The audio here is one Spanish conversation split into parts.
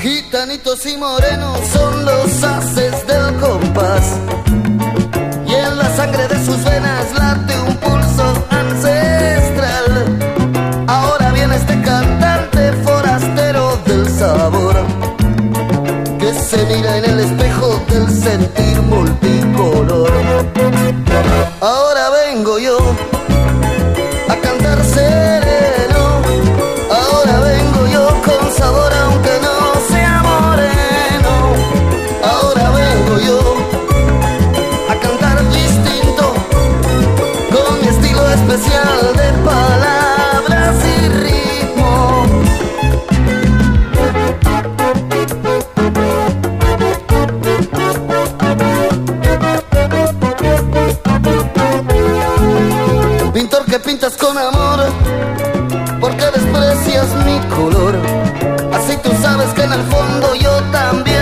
Gitanitos y morenos son los haces del compás. Y en la sangre de sus venas late que se mira en el espejo del sentir multicolor. Ahora vengo yo que pintas con amor, porque desprecias mi color. Así tú sabes que en el fondo yo también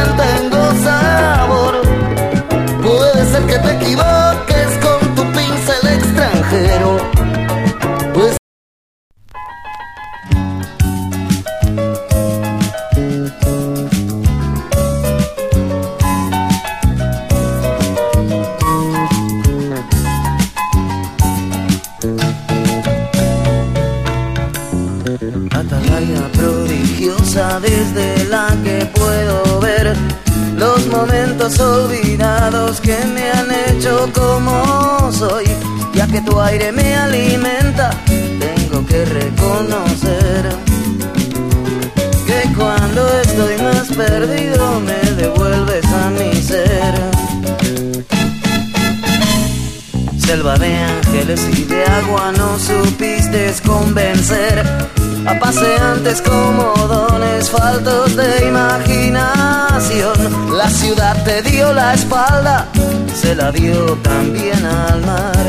prodigiosa desde la que puedo ver. Los momentos olvidados que me han hecho como soy, ya que tu aire me alimenta, tengo que reconocer que cuando estoy más perdido me devuelves a mi ser. Selva de ángeles y de agua no supiste convencer a paseantes comodones faltos de imaginación. La ciudad te dio la espalda, se la dio también al mar.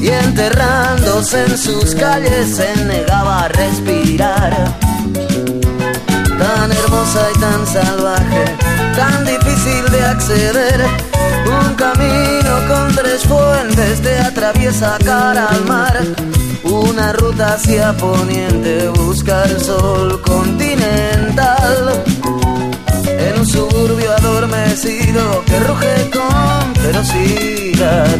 Y enterrándose en sus calles se negaba a respirar. Tan hermosa y tan salvaje, tan difícil de acceder. Un camino con tres fuentes te atraviesa cara al mar una ruta hacia poniente, busca el sol continental. En un suburbio adormecido que ruge con ferocidad.